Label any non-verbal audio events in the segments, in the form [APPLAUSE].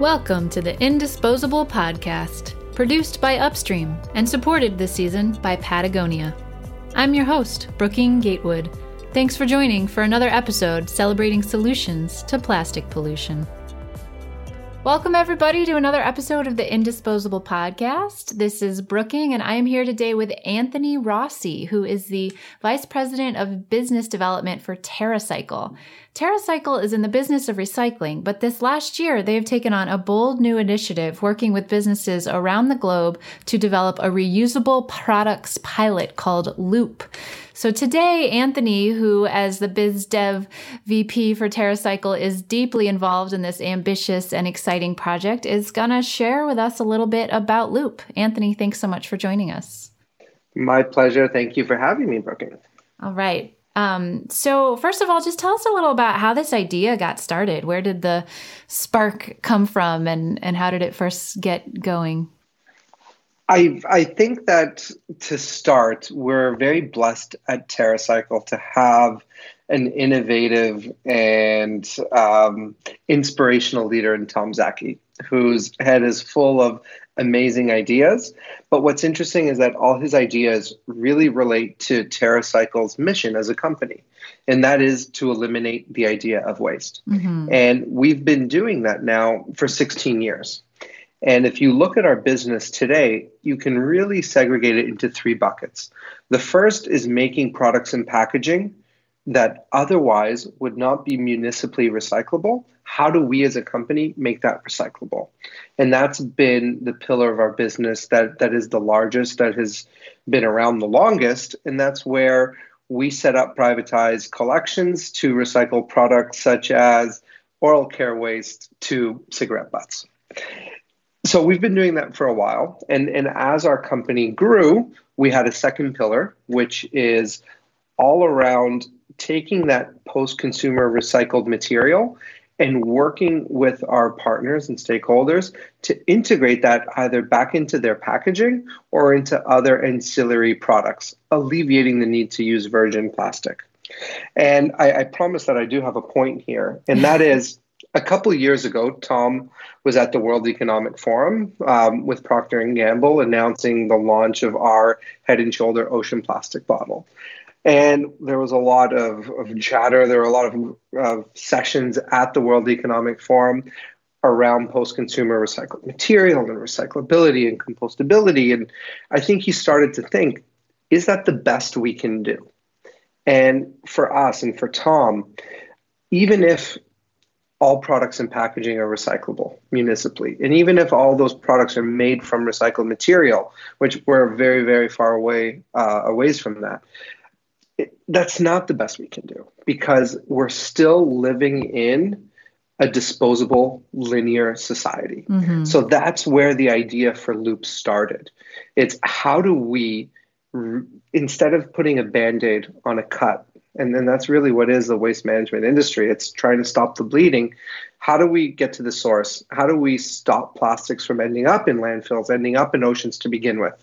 Welcome to the Indisposable Podcast, produced by Upstream and supported this season by Patagonia. I'm your host, Brooking Gatewood. Thanks for joining for another episode celebrating solutions to plastic pollution. Welcome, everybody, to another episode of the Indisposable Podcast. This is Brooking, and I am here today with Anthony Rossi, who is the Vice President of Business Development for TerraCycle. TerraCycle is in the business of recycling, but this last year they have taken on a bold new initiative working with businesses around the globe to develop a reusable products pilot called Loop. So today, Anthony, who as the biz dev VP for TerraCycle is deeply involved in this ambitious and exciting project, is going to share with us a little bit about Loop. Anthony, thanks so much for joining us. My pleasure. Thank you for having me, Brooklyn. All right. Um, so, first of all, just tell us a little about how this idea got started. Where did the spark come from, and, and how did it first get going? I I think that to start, we're very blessed at TerraCycle to have an innovative and um, inspirational leader in Tom Szaky, whose head is full of amazing ideas. But what's interesting is that all his ideas really relate to TerraCycle's mission as a company, and that is to eliminate the idea of waste. Mm-hmm. And we've been doing that now for 16 years. And if you look at our business today, you can really segregate it into three buckets. The first is making products and packaging that otherwise would not be municipally recyclable. How do we as a company make that recyclable? And that's been the pillar of our business that, that is the largest, that has been around the longest. And that's where we set up privatized collections to recycle products such as oral care waste to cigarette butts so we've been doing that for a while. And and as our company grew we had a second pillar which is all around taking that post consumer recycled material and working with our partners and stakeholders to integrate that either back into their packaging or into other ancillary products alleviating the need to use virgin plastic. And I, I promise that i do have a point here and that is a couple years ago, Tom was at the World Economic Forum um, with Procter and Gamble announcing the launch of our Head and Shoulder Ocean Plastic Bottle. And there was a lot of, of chatter. There were a lot of uh, sessions at the World Economic Forum around post-consumer recycled material and recyclability and compostability. And I think he started to think, is that the best we can do? And for us and for Tom, even if all products and packaging are recyclable municipally. And even if all those products are made from recycled material, which we're very, very far away uh, away from that, it, that's not the best we can do because we're still living in a disposable linear society. Mm-hmm. So that's where the idea for Loop started. It's how do we, instead of putting a band aid on a cut and then that's really what is the waste management industry. It's trying to stop the bleeding. How do we get to the source? How do we stop plastics from ending up in landfills ending up in oceans to begin with?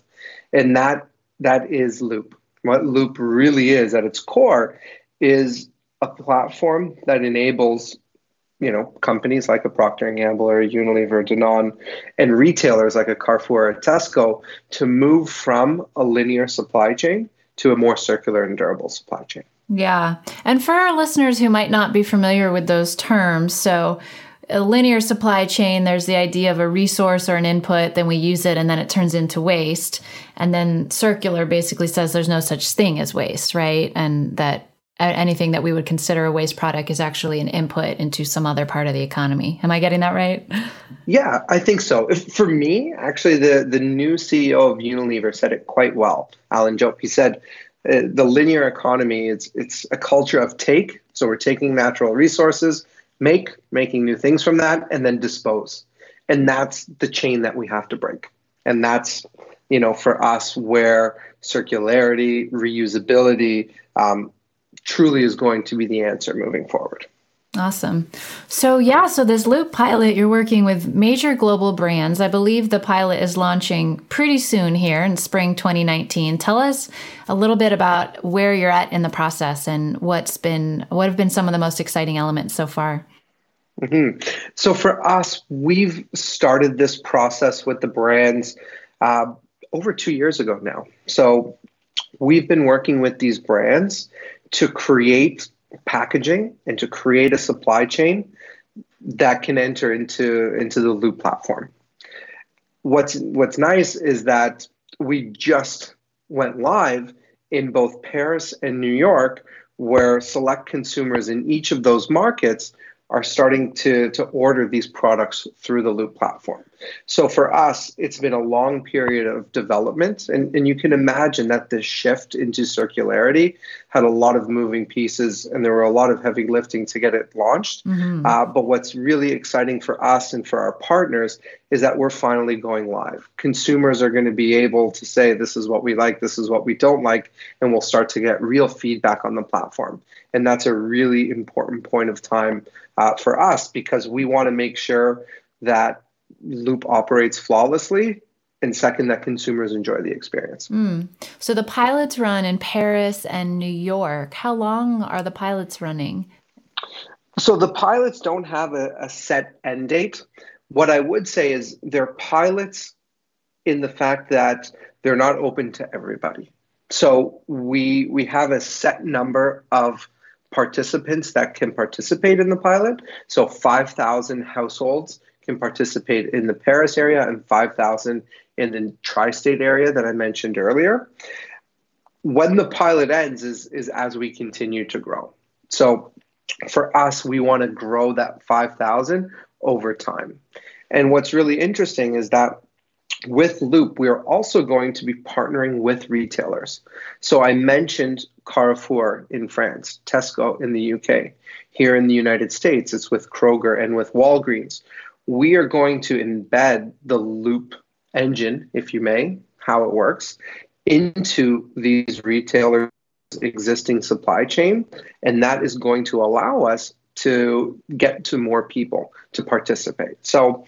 And that that is loop. What loop really is at its core is a platform that enables you know companies like a procter and gamble or a unilever danone and retailers like a carrefour or a tesco to move from a linear supply chain to a more circular and durable supply chain yeah. And for our listeners who might not be familiar with those terms, so a linear supply chain, there's the idea of a resource or an input, then we use it and then it turns into waste. And then circular basically says there's no such thing as waste, right? And that anything that we would consider a waste product is actually an input into some other part of the economy. Am I getting that right? Yeah, I think so. If, for me, actually, the, the new CEO of Unilever said it quite well, Alan Jope. He said, uh, the linear economy it's it's a culture of take. So we're taking natural resources make making new things from that and then dispose. And that's the chain that we have to break. And that's you know for us where circularity reusability um, truly is going to be the answer moving forward Awesome. So, yeah, so this Loop pilot, you're working with major global brands. I believe the pilot is launching pretty soon here in spring 2019. Tell us a little bit about where you're at in the process and what's been what have been some of the most exciting elements so far. Mm-hmm. So for us, we've started this process with the brands uh, over two years ago now. So we've been working with these brands to create packaging and to create a supply chain that can enter into into the Loop platform. What's what's nice is that we just went live in both Paris and New York, where select consumers in each of those markets are starting to, to order these products through the Loop platform. So for us, it's been a long period of development. And, and you can imagine that this shift into circularity had a lot of moving pieces and there were a lot of heavy lifting to get it launched. Mm-hmm. Uh, but what's really exciting for us and for our partners is that we're finally going live. Consumers are going to be able to say, this is what we like, this is what we don't like, and we'll start to get real feedback on the platform. And that's a really important point of time uh, for us because we want to make sure that Loop operates flawlessly and second that consumers enjoy the experience. Mm. So the pilots run in Paris and New York. How long are the pilots running? So the pilots don't have a, a set end date. What I would say is they're pilots in the fact that they're not open to everybody. So we we have a set number of participants that can participate in the pilot. So 5,000 households can participate in the Paris area and 5,000 in the tri state area that I mentioned earlier. When the pilot ends is, is as we continue to grow. So for us, we want to grow that 5,000 over time. And what's really interesting is that with Loop, we are also going to be partnering with retailers. So I mentioned Carrefour in France, Tesco in the UK. Here in the United States, it's with Kroger and with Walgreens. We are going to embed the Loop engine, if you may, how it works, into these retailers' existing supply chain. And that is going to allow us to get to more people to participate. So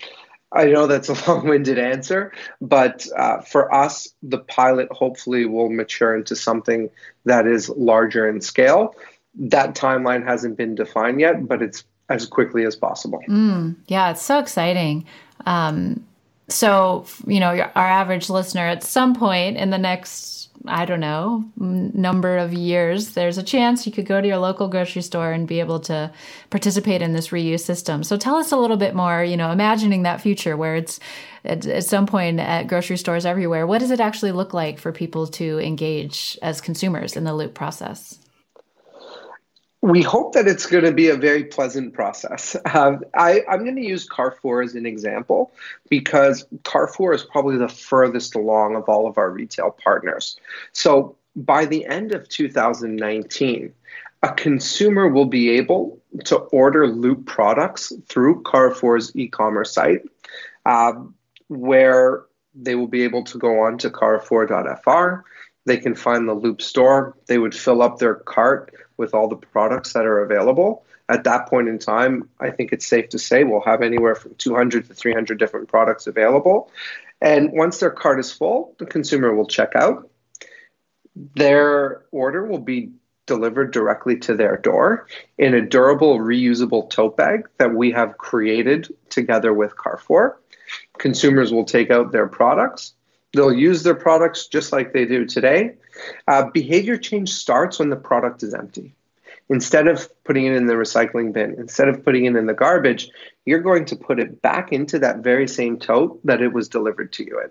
I know that's a [LAUGHS] long winded answer, but uh, for us, the pilot hopefully will mature into something that is larger in scale. That timeline hasn't been defined yet, but it's as quickly as possible. Mm, yeah, it's so exciting. Um, so, you know, our average listener at some point in the next I don't know, number of years, there's a chance you could go to your local grocery store and be able to participate in this reuse system. So tell us a little bit more, you know, imagining that future where it's at, at some point at grocery stores everywhere. What does it actually look like for people to engage as consumers in the loop process? We hope that it's going to be a very pleasant process. Uh, I, am going to use Carrefour as an example because Carrefour is probably the furthest along of all of our retail partners. So by the end of 2019, a consumer will be able to order Loop products through Carrefour's e commerce site, uh, where they will be able to go on to carrefour.fr. They can find the Loop store. They would fill up their cart with all the products that are available. At that point in time, I think it's safe to say we'll have anywhere from 200 to 300 different products available. And once their cart is full, the consumer will check out. Their order will be delivered directly to their door in a durable, reusable tote bag that we have created together with Carrefour. Consumers will take out their products. They'll use their products just like they do today, uh, behavior change starts when the product is empty. Instead of putting it in the recycling bin, instead of putting it in the garbage, you're going to put it back into that very same tote that it was delivered to you in.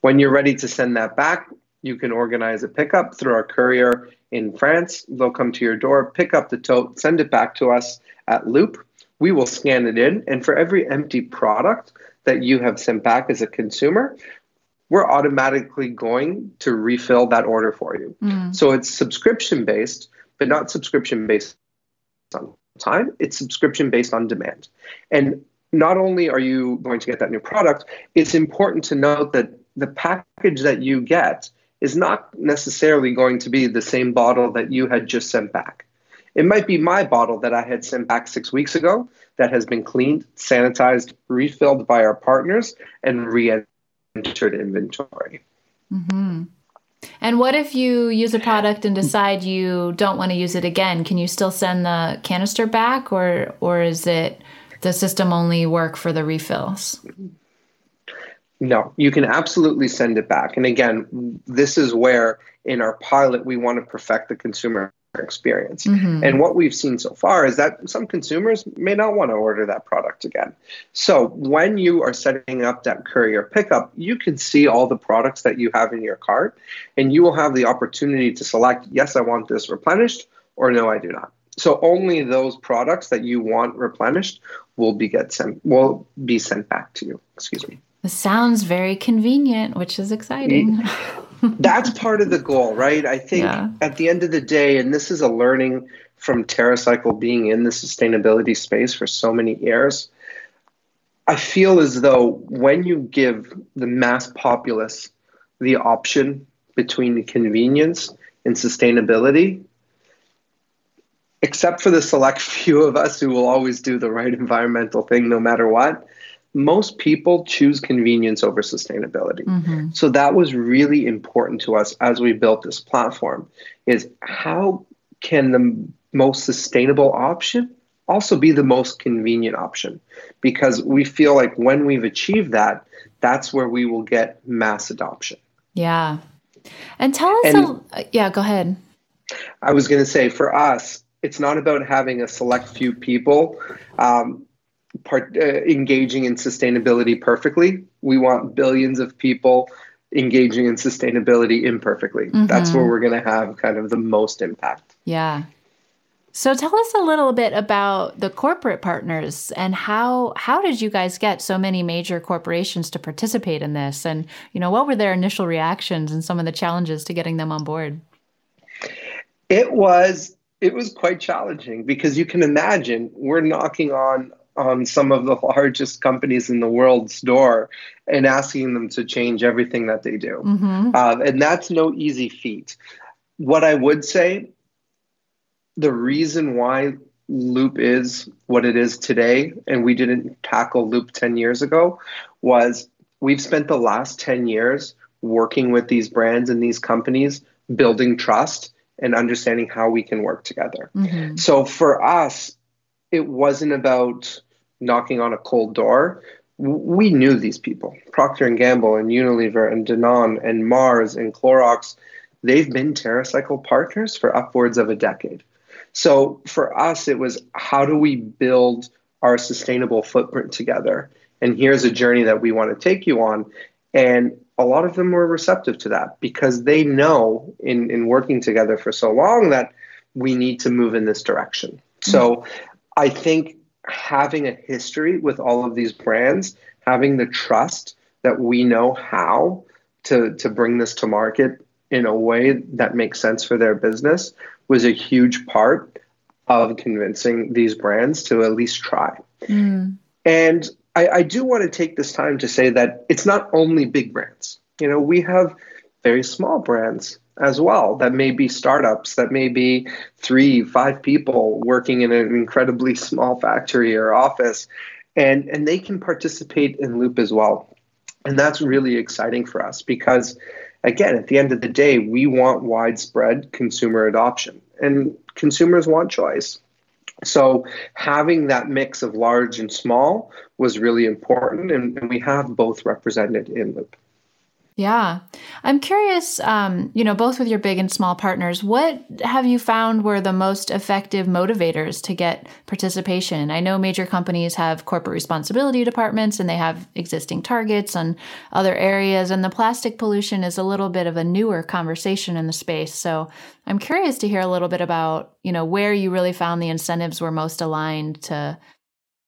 When you're ready to send that back, you can organize a pickup through our courier in France. They'll come to your door, pick up the tote, send it back to us at Loop. We will scan it in, and for every empty product that you have sent back as a consumer, we're automatically going to refill that order for you. Mm. So it's subscription based, but not subscription based on time. It's subscription based on demand. And not only are you going to get that new product, it's important to note that the package that you get is not necessarily going to be the same bottle that you had just sent back. It might be my bottle that I had sent back six weeks ago that has been cleaned, sanitized, refilled by our partners, and re entered inventory. Mm-hmm. And what if you use a product and decide you don't want to use it again? Can you still send the canister back, or or is it the system only work for the refills? No, you can absolutely send it back. And again, this is where in our pilot we want to perfect the consumer experience. Mm-hmm. And what we've seen so far is that some consumers may not want to order that product again. So when you are setting up that courier pickup, you can see all the products that you have in your cart and you will have the opportunity to select, yes, I want this replenished or no, I do not. So only those products that you want replenished will be get sent will be sent back to you. Excuse me. This sounds very convenient, which is exciting. [LAUGHS] That's part of the goal, right? I think yeah. at the end of the day, and this is a learning from TerraCycle being in the sustainability space for so many years. I feel as though when you give the mass populace the option between convenience and sustainability, except for the select [LAUGHS] few of us who will always do the right environmental thing no matter what, most people choose convenience over sustainability. Mm-hmm. So that was really important to us as we built this platform is how can the most sustainable option also be the most convenient option because we feel like when we've achieved that that's where we will get mass adoption. Yeah. And tell us and, a, yeah, go ahead. I was going to say for us it's not about having a select few people um, part, uh, engaging in sustainability perfectly. We want billions of people engaging in sustainability imperfectly. Mm-hmm. That's where we're going to have kind of the most impact. Yeah. So tell us a little bit about the corporate partners and how how did you guys get so many major corporations to participate in this and you know what were their initial reactions and some of the challenges to getting them on board? It was it was quite challenging because you can imagine we're knocking on on some of the [LAUGHS] largest companies in the world's door and asking them to change everything that they do. Mm-hmm. Uh, and that's no easy feat. What I would say, the reason why Loop is what it is today, and we didn't tackle Loop 10 years ago, was we've spent the last 10 years working with these brands and these companies, building trust and understanding how we can work together. Mm-hmm. So for us, it wasn't about knocking on a cold door, we knew these people. Procter and Gamble and Unilever and Danone and Mars and Clorox, they've been TerraCycle partners for upwards of a decade. So for us, it was how do we build our sustainable footprint together? And here's a journey that we want to take you on. And a lot of them were receptive to that because they know in, in working together for so long that we need to move in this direction. So mm-hmm. I think having a history with all of these brands, having the trust that we know how to, to bring this to market in a way that makes sense for their business was a huge part of convincing these brands to at least try. Mm. And I, I do want to take this time to say that it's not only big brands. You know, we have very small brands as well that may be startups that may be three five people working in an incredibly small factory or office and and they can participate in loop as well. And that's really exciting for us because again at the end of the day we want widespread consumer adoption and consumers want choice. So having that mix of large and small was really important and, and we have both represented in loop yeah. I'm curious, um, you know, both with your big and small partners, what have you found were the most effective motivators to get participation? I know major companies have corporate responsibility departments and they have existing targets on other areas, and the plastic pollution is a little bit of a newer conversation in the space. So I'm curious to hear a little bit about, you know, where you really found the incentives were most aligned to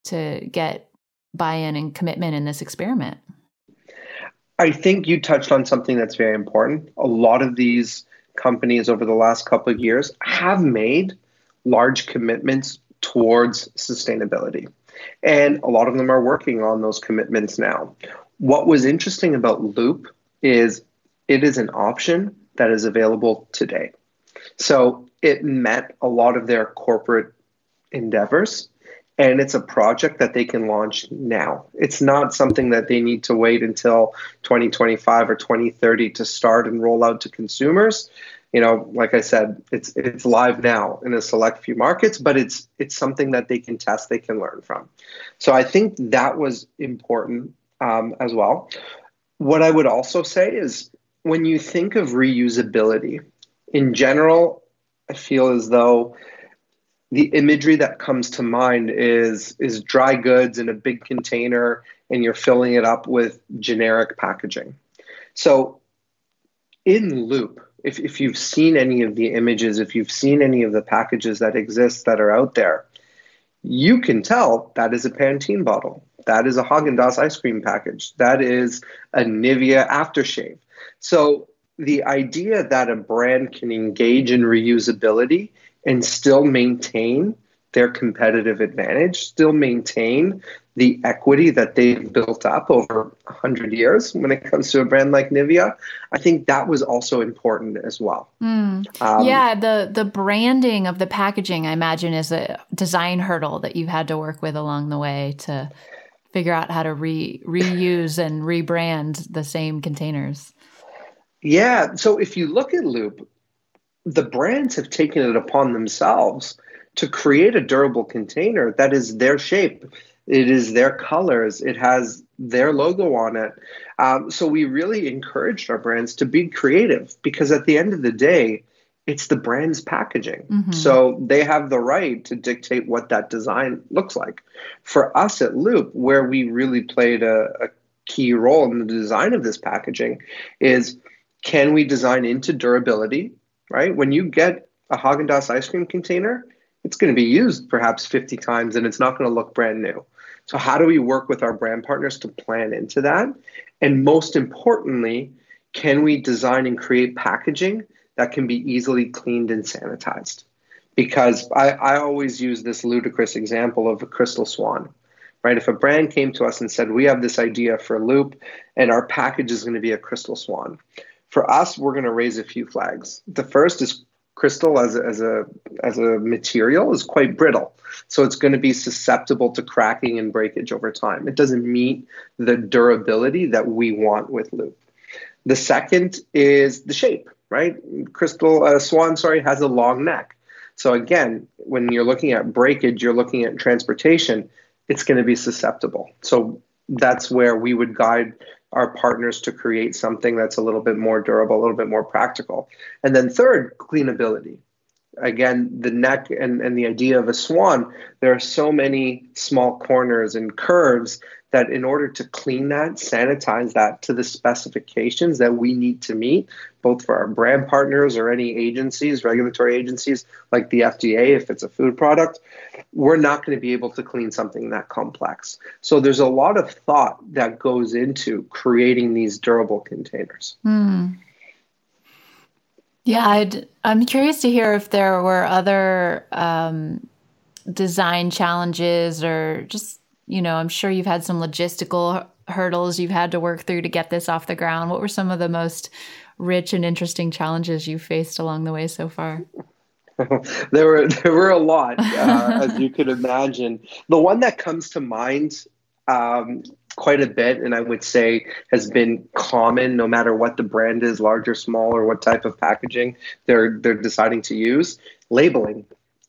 to get buy-in and commitment in this experiment. I think you touched on something that's very important. A lot of these companies over the last couple of years have made large commitments towards sustainability. And a lot of them are working on those commitments now. What was interesting about Loop is it is an option that is available today. So it met a lot of their corporate endeavors and it's a project that they can launch now. It's not something that they need to wait until 2025 or 2030 to start and roll out to consumers. you know, like I said, it's it's live now in a select few markets, but it's it's something that they can test, they can learn from. So I think that was important um, as well. What I would also say is when you think of reusability, in general, I feel as though the imagery that comes to mind is is dry goods in a big container and you're filling it up with generic packaging. So in loop, if, if you've seen any of the images, if you've seen any of the packages that exist that are out there, you can tell that is a Pantene bottle. That is a Haagen-Dazs ice cream package. That is a Nivea aftershave. So the idea that a brand can engage in reusability and still maintain their competitive advantage, still maintain the equity that they've built up over 100 years when it comes to a brand like Nivea, I think that was also important as well. Mm. Um, yeah, the the branding of the packaging, I imagine, is a design hurdle that you've had to work with along the way to figure out how to re reuse and rebrand the same containers. Yeah, so if you look at Loop, the brands have taken it upon themselves to create a durable container that is their shape. It is their colors. It has their logo on it. Um, so we really encouraged our brands to be creative because at the end of the day it's the brand's packaging. Mm-hmm. so they have the right to dictate what that design looks like. For us at loop where we really played a, a key role in the design of this packaging is can we design into durability right when you get a Haagen-Dazs ice cream container it's going to be used perhaps 50 times and it's not going to look brand new. So, how do we work with our brand partners to plan into that? And most importantly, can we design and create packaging that can be easily cleaned and sanitized? Because I, I always use this ludicrous example of a crystal swan, right? If a brand came to us and said, We have this idea for a Loop and our package is going to be a crystal swan, for us, we're going to raise a few flags. The first is crystal as a, as a as a material is quite brittle. So it's going to be susceptible to cracking and breakage over time. It doesn't meet the durability that we want with loop the second is the shape right? Crystal uh, swan sorry has a long neck. So again when you're looking at breakage you're looking at transportation it's going to be susceptible. So that's where we would guide our partners to create something that's a little bit more durable, a little bit more practical. And then third, cleanability. Again, the neck and, and the idea of a swan, there are so many small corners and curves that in order to clean that, sanitize that to the specifications that we need to meet, both for our brand partners or any agencies, regulatory agencies like the FDA, if it's a food product, we're not going to be able to clean something that complex. So there's a lot of thought that goes into creating these durable containers. Mm. Yeah, I'd, I'm curious to hear if there were other um, design challenges or just you know, I'm sure you've had some logistical hurdles you've had to work through to get this off the ground. What were some of the most rich and interesting challenges you faced along the way so far? [LAUGHS] there were there were a lot, uh, as you could imagine. The one that comes to mind um, quite a bit, and I would say has been common, no matter what the brand is, large or small, or what type of packaging they're they're deciding to use. Labeling,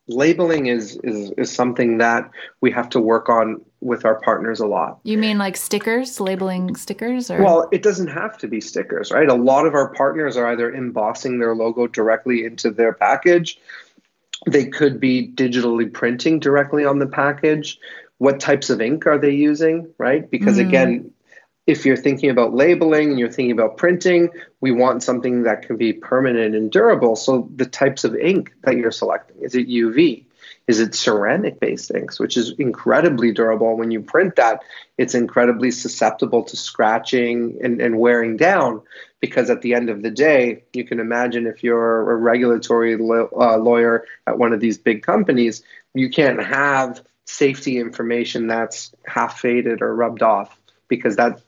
labeling is is is something that we have to work on with our partners a lot. You mean like stickers, labeling stickers or Well, it doesn't have to be stickers, right? A lot of our partners are either embossing their logo directly into their package. They could be digitally printing directly on the package. What types of ink are they using, right? Because mm. again, if you're thinking about labeling and you're thinking about printing, we want something that can be permanent and durable. So the types of ink that you're selecting, is it UV? Is it ceramic based inks, which is incredibly durable? When you print that, it's incredibly susceptible to scratching and, and wearing down because at the end of the day, you can imagine if you're a regulatory lo- uh, lawyer at one of these big companies, you can't have safety information that's half faded or rubbed off because that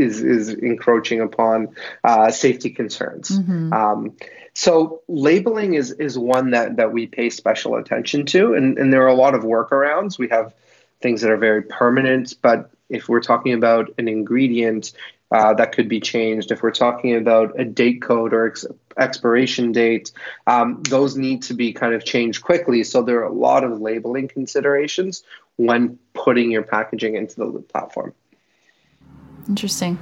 is is encroaching upon uh, safety concerns. Mm-hmm. Um, so labeling is is one that that we pay special attention to, and and there are a lot of workarounds. We have things that are very permanent, but if we're talking about an ingredient uh, that could be changed. If we're talking about a date code or ex- expiration date, um, those need to be kind of changed quickly. So there are a lot of labeling considerations when putting your packaging into the platform. Interesting.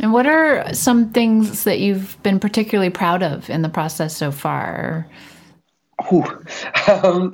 And what are some things that you've been particularly proud of in the process so far? [LAUGHS] Um,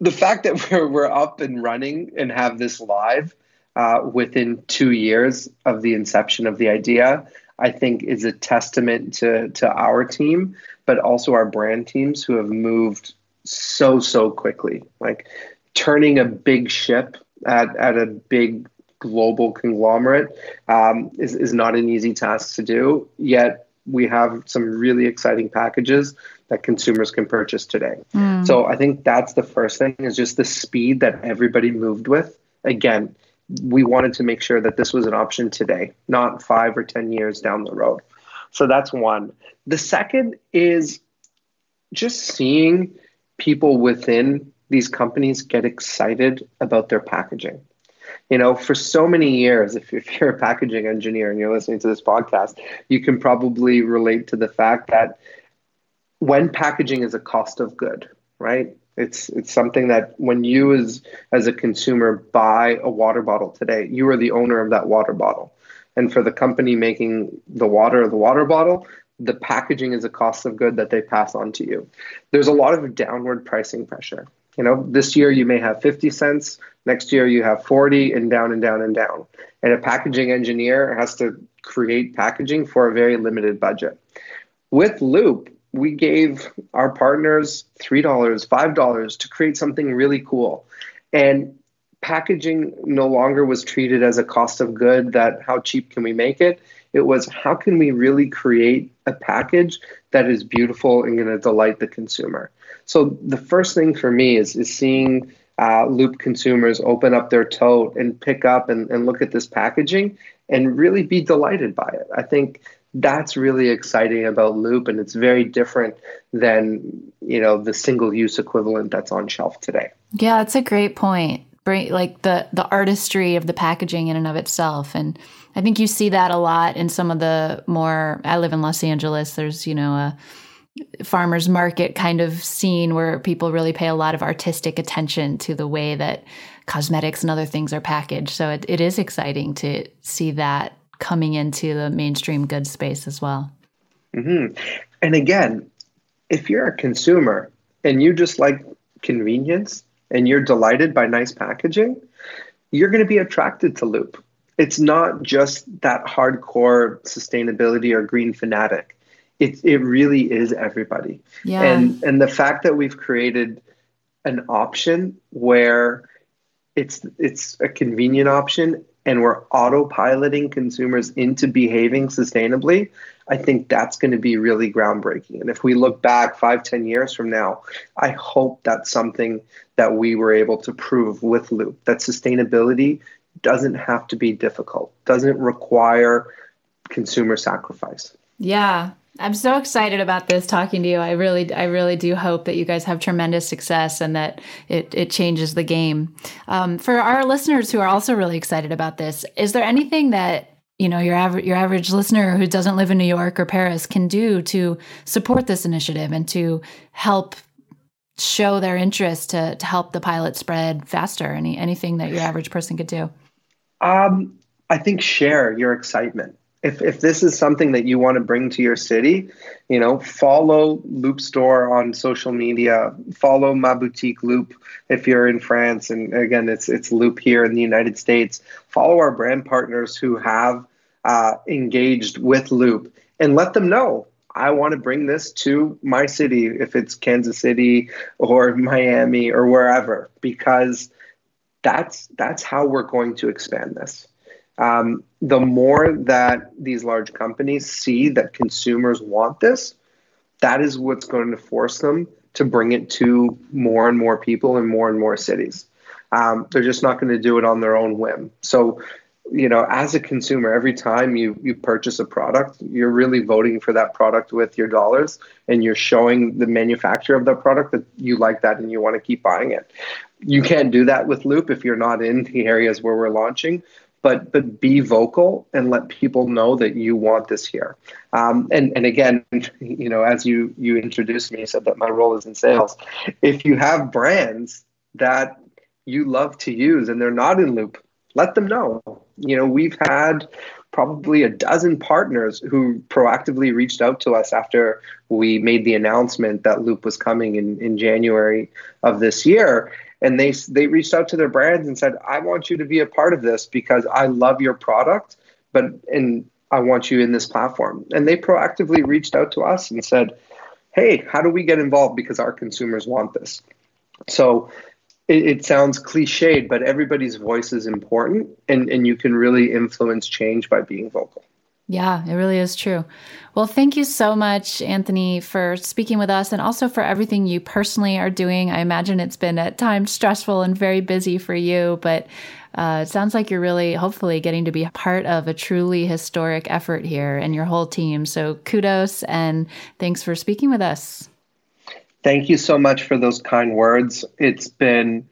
the fact that we're, we're up and running and have this live uh, within two years of the inception of the idea, I think is a testament to, to our team, but also our brand teams who have moved so, so quickly. Like turning a big ship at, at a big global conglomerate um, is, is not an easy task to do. Yet we have some really exciting packages that consumers can purchase today. Mm. So I think that's the first thing is just the speed that everybody moved with. Again, we wanted to make sure that this was an option today, not five or 10 years down the road. So that's one. The second is just seeing people within these companies get excited about their packaging you know for so many years if, if you're a packaging engineer and you're listening to this podcast you can probably relate to the fact that when packaging is a cost of good right? It's it's something that when you as as a consumer buy a water bottle today you are the owner of that water bottle. And for the company making the water the water bottle the packaging is a cost of good that they pass on to you. There's a lot of downward pricing pressure you know, this year you may have 50 cents, next year you have 40 and down and down and down. And a packaging engineer has to create packaging for a very limited budget. With Loop, we gave our partners $3, $5 to create something really cool. And packaging no longer was treated as a cost of good that how cheap can we make it? It was how can we really create a package that is beautiful and going to delight the consumer? So the first thing for me is is seeing uh, Loop consumers open up their tote and pick up and, and look at this packaging and really be delighted by it. I think that's really exciting about Loop, and it's very different than you know the single use equivalent that's on shelf today. Yeah, that's a great point. Bring like the the artistry of the packaging in and of itself, and I think you see that a lot in some of the more. I live in Los Angeles. There's you know a farmers market kind of scene where people really pay a lot of artistic attention to the way that cosmetics and other things are packaged. So it, it is exciting to see that coming into the mainstream goods space as well. Mm-hmm. And again, if you're a consumer and you just like convenience and you're delighted by nice packaging, you're going to be attracted to Loop. It's not just that hardcore sustainability or green fanatic it it really is everybody. Yeah. And and the fact that we've created an option where it's it's a convenient option and we're autopiloting consumers into behaving sustainably, I think that's going to be really groundbreaking. And if we look back five, ten years from now, I hope that's something that we were able to prove with Loop that sustainability doesn't have to be difficult, doesn't require consumer sacrifice. Yeah, I'm so excited about this talking to you. I really, I really do hope that you guys have tremendous success and that it, it changes the game. Um, for our listeners who are also really excited about this, is there anything that you know your average your average listener who doesn't live in New York or Paris can do to support this initiative and to help show their interest to to help the pilot spread faster? Any anything that your average person could do? Um, I think share your excitement if, if this is something that you want to bring to your city, you know, follow Loop Store on social media. Follow Ma Boutique Loop if you're in France, and again, it's it's Loop here in the United States. Follow our brand partners who have uh, engaged with Loop, and let them know I want to bring this to my city, if it's Kansas City or Miami or wherever, because that's that's how we're going to expand this um, the more that these large companies see that consumers want this, that is what's going to force them to bring it to more and more people in more and more cities. Um, they're just not going to do it on their own whim. So, you know, as a consumer, every time you you purchase a product, you're really voting for that product with your dollars, and you're showing the manufacturer of that product that you like that and you want to keep buying it. You can't do that with Loop if you're not in the [LAUGHS] areas where we're launching but but be vocal and let people know that you want this here. Um, and and again, [LAUGHS] you know, as you you introduced me, you said that my role is in sales. If you have brands that you love to use and they're not in Loop, let them know. You know, we've had probably a dozen partners who proactively reached out to us after we made the announcement that Loop was coming in, in January of this year. And they, they reached out to their brands and said, I want you to be a part of this because I love your product, but and I want you in this platform. And they proactively reached out to us and said, Hey, how do we get involved? Because our consumers want this. So it, it, sounds cliched, but everybody's voice is important, and, and you can really influence change by being vocal. Yeah, it really is true. Well, thank you so much, Anthony, for speaking with us and also for everything you personally are doing. I imagine it's been at times stressful and very busy for you, but uh, it sounds like you're really, hopefully, getting to be part of a truly historic effort here and your whole team. So kudos and thanks for speaking with us. Thank you so much for those kind words. It's been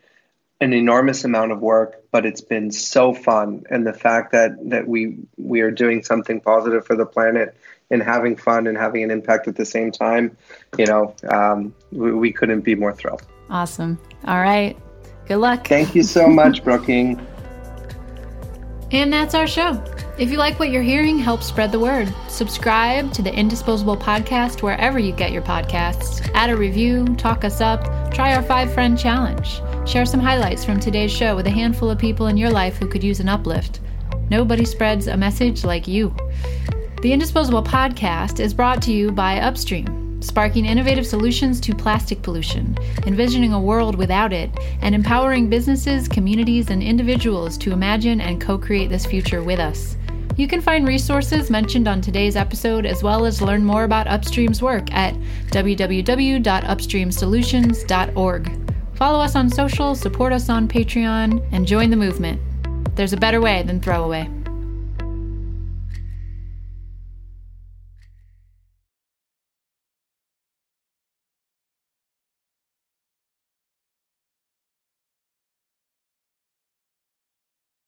an enormous amount of work, but it's been so fun. And the fact that that we we are doing something positive for the planet and having fun and having an impact at the same time, you know, um, we, we couldn't be more thrilled. Awesome. All right. Good luck. Thank you so much, [LAUGHS] Brooking. And that's our show. If you like what you're hearing, help spread the word. Subscribe to the Indisposable Podcast wherever you get your podcasts. Add a review, talk us up, try our five friend challenge. Share some highlights from today's show with a handful of people in your life who could use an uplift. Nobody spreads a message like you. The Indisposable Podcast is brought to you by Upstream sparking innovative solutions to plastic pollution, envisioning a world without it, and empowering businesses, communities, and individuals to imagine and co create this future with us. You can find resources mentioned on today's episode as well as learn more about Upstream's work at www.upstreamsolutions.org. Follow us on social, support us on Patreon, and join the movement. There's a better way than throwaway.